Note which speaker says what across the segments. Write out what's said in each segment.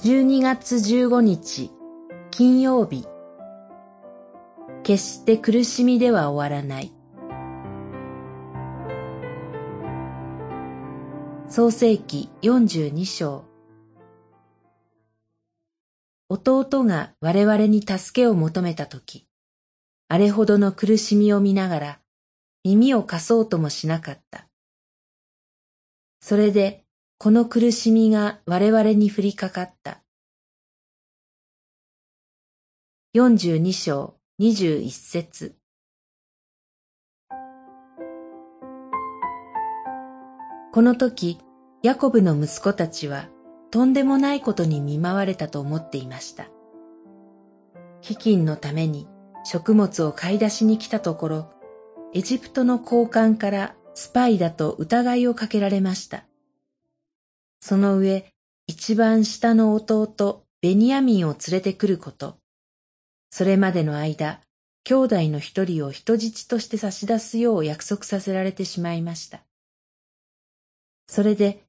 Speaker 1: 12月15日金曜日。決して苦しみでは終わらない。創世記42章。弟が我々に助けを求めたとき、あれほどの苦しみを見ながら耳を貸そうともしなかった。それでこの苦しみが我々に降りかかった。42章21節この時、ヤコブの息子たちはとんでもないことに見舞われたと思っていました。飢饉のために食物を買い出しに来たところ、エジプトの高官からスパイだと疑いをかけられました。その上、一番下の弟、ベニヤミンを連れてくること。それまでの間、兄弟の一人を人質として差し出すよう約束させられてしまいました。それで、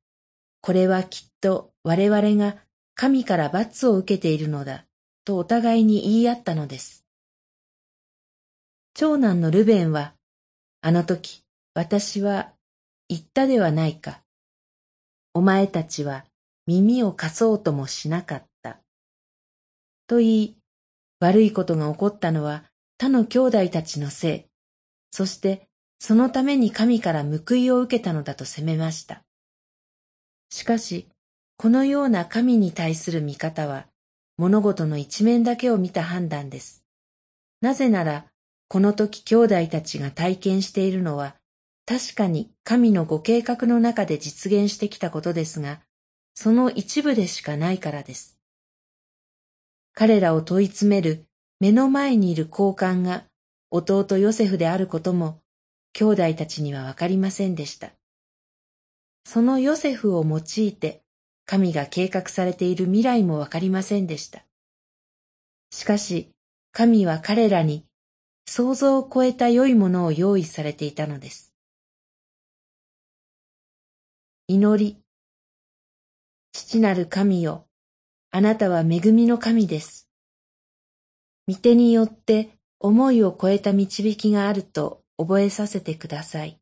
Speaker 1: これはきっと我々が神から罰を受けているのだ、とお互いに言い合ったのです。長男のルベンは、あの時、私は言ったではないか。お前たちは耳を貸そうともしなかった。と言い、悪いことが起こったのは他の兄弟たちのせい、そしてそのために神から報いを受けたのだと責めました。しかし、このような神に対する見方は、物事の一面だけを見た判断です。なぜなら、この時兄弟たちが体験しているのは、確かに神のご計画の中で実現してきたことですが、その一部でしかないからです。彼らを問い詰める目の前にいる高官が弟ヨセフであることも兄弟たちにはわかりませんでした。そのヨセフを用いて神が計画されている未来もわかりませんでした。しかし神は彼らに想像を超えた良いものを用意されていたのです。祈り。父なる神よ、あなたは恵みの神です。御手によって思いを超えた導きがあると覚えさせてください。